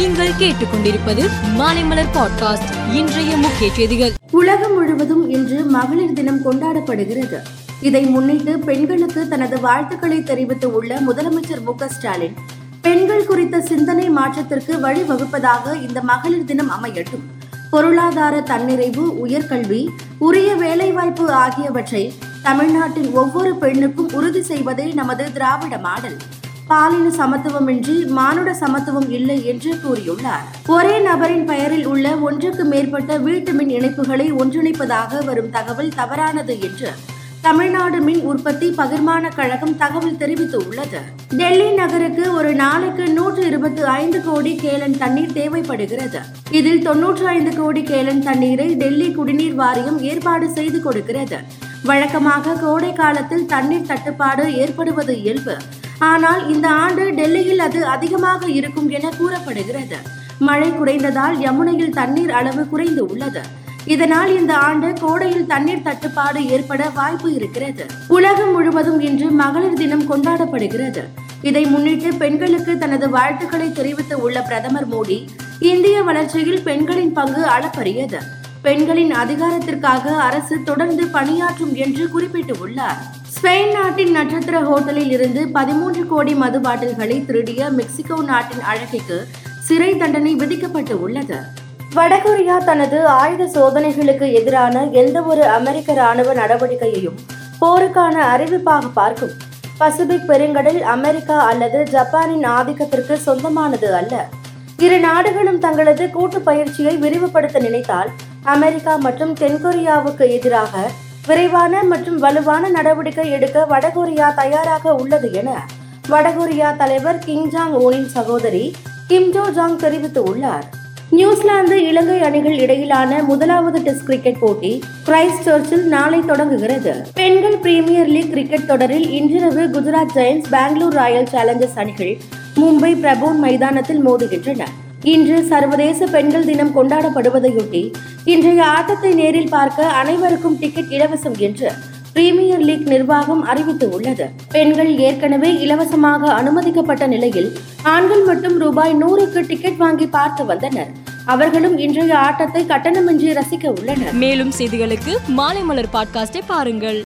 நீங்கள் கேட்டுக்கொண்டிருப்பது மாலைமலர் பாட்காஸ்ட் இன்றைய முக்கிய செய்திகள். உலகம் முழுவதும் இன்று மகளிர் தினம் கொண்டாடப்படுகிறது. இதை முன்னிட்டு பெண்களுக்கு தனது வாழ்த்துக்களை தெரிவித்துள்ள முதலமைச்சர் மு ஸ்டாலின் பெண்கள் குறித்த சிந்தனை மாற்றத்திற்கு வழிவகுப்பதாக இந்த மகளிர் தினம் அமையட்டும். பொருளாதார தன்னிறைவு உயர்கல்வி உரிய வேலைவாய்ப்பு ஆகியவற்றை தமிழ்நாட்டின் ஒவ்வொரு பெண்ணுக்கும் உறுதி செய்வதே நமது திராவிட மாடல். பாலின சமத்துவமின்றி மானுட சமத்துவம் இல்லை என்று கூறியுள்ளார். ஒரே நபரின் பெயரில் உள்ள ஒன்றுக்கு மேற்பட்ட வீட்டு மின் இணைப்புகளை ஒன்றிணைப்பதாக வரும் தகவல் தவறானது என்று தமிழ்நாடு மின் உற்பத்தி பகிர்மான கழகம் தகவல் தெரிவித்துள்ளது. டெல்லி நகருக்கு ஒரு நாளைக்கு நூற்று இருபத்தி ஐந்து கோடி கேலன் தண்ணீர் தேவைப்படுகிறது. இதில் தொன்னூற்று ஐந்து கோடி கேலன் தண்ணீரை டெல்லி குடிநீர் வாரியம் ஏற்பாடு செய்து கொடுக்கிறது. வழக்கமாக கோடை காலத்தில் தண்ணீர் தட்டுப்பாடு ஏற்படுவது இயல்பு. ஆனால் இந்த ஆண்டு டெல்லியில் அது அதிகமாக இருக்கும் என கூறப்படுகிறது. மழை குறைந்ததால் யமுனையில் தண்ணீர் அளவு குறைந்து உள்ளது. இதனால் இந்த ஆண்டு கோடையில் தண்ணீர் தட்டுப்பாடு ஏற்பட வாய்ப்பு இருக்கிறது. உலகம் முழுவதும் இன்று மகளிர் தினம் கொண்டாடப்படுகிறது. இதை முன்னிட்டு பெண்களுக்கு தனது வாழ்த்துக்களை தெரிவித்து உள்ள பிரதமர் மோடி இந்திய வளர்ச்சியில் பெண்களின் பங்கு அளப்பரியது. பெண்களின் அதிகாரத்திற்காக அரசு தொடர்ந்து பணியாற்றும் என்று குறிப்பிட்டுள்ளார் ஸ்பெயின் நாட்டின் நட்சத்திர ஹோட்டலில் இருந்து பதிமூன்று கோடி மது பாட்டில்களை திருடிய மெக்சிகோ நாட்டின் அழகிக்கு சிறை தண்டனை விதிக்கப்பட்டு உள்ளது. வடகொரியா தனது ஆயுத சோதனைகளுக்கு எதிரான எந்த ஒரு அமெரிக்க ராணுவ நடவடிக்கையையும் போருக்கான அறிவிப்பாக பார்க்கும். பசிபிக் பெருங்கடல் அமெரிக்கா அல்லது ஜப்பானின் ஆதிக்கத்திற்கு சொந்தமானது அல்ல. இரு நாடுகளும் தங்களது கூட்டு பயிற்சியை விரிவுபடுத்த நினைத்தால் அமெரிக்கா மற்றும் தென்கொரியாவுக்கு எதிராக விரைவான மற்றும் வலுவான நடவடிக்கை எடுக்க வடகொரியா தயாராக உள்ளது என வடகொரியா தலைவர் கிம் ஜாங் ஊனின் சகோதரி கிம் ஜோ ஜாங் தெரிவித்துள்ளார். நியூசிலாந்து இலங்கை அணிகள் இடையிலான முதலாவது டெஸ்ட் கிரிக்கெட் போட்டி கிரைஸ்ட் சர்ச்சில் நாளை தொடங்குகிறது. பெண்கள் பிரீமியர் லீக் கிரிக்கெட் தொடரில் இன்றிரவு Gujarat Giants Bangalore Royal Challengers அணிகள் மும்பை பிரபோன் மைதானத்தில் மோதுகின்றன. இன்று சர்வதேச பெண்கள் தினம் கொண்டாடப்படுவதையொட்டி இன்றைய ஆட்டத்தை நேரில் பார்க்க அனைவருக்கும் டிக்கெட் இலவசம் என்று பிரீமியர் லீக் நிர்வாகம் அறிவித்து உள்ளது பெண்கள் ஏற்கனவே இலவசமாக அனுமதிக்கப்பட்ட நிலையில் ஆண்கள் மட்டும் ரூபாய் நூறுக்கு டிக்கெட் வாங்கி பார்த்து வந்தனர். அவர்களும் இன்றைய ஆட்டத்தை கட்டணமின்றி ரசிக்க உள்ளனர். மேலும் செய்திகளுக்கு மாலைமலர் பாட்காஸ்டை பாருங்கள்.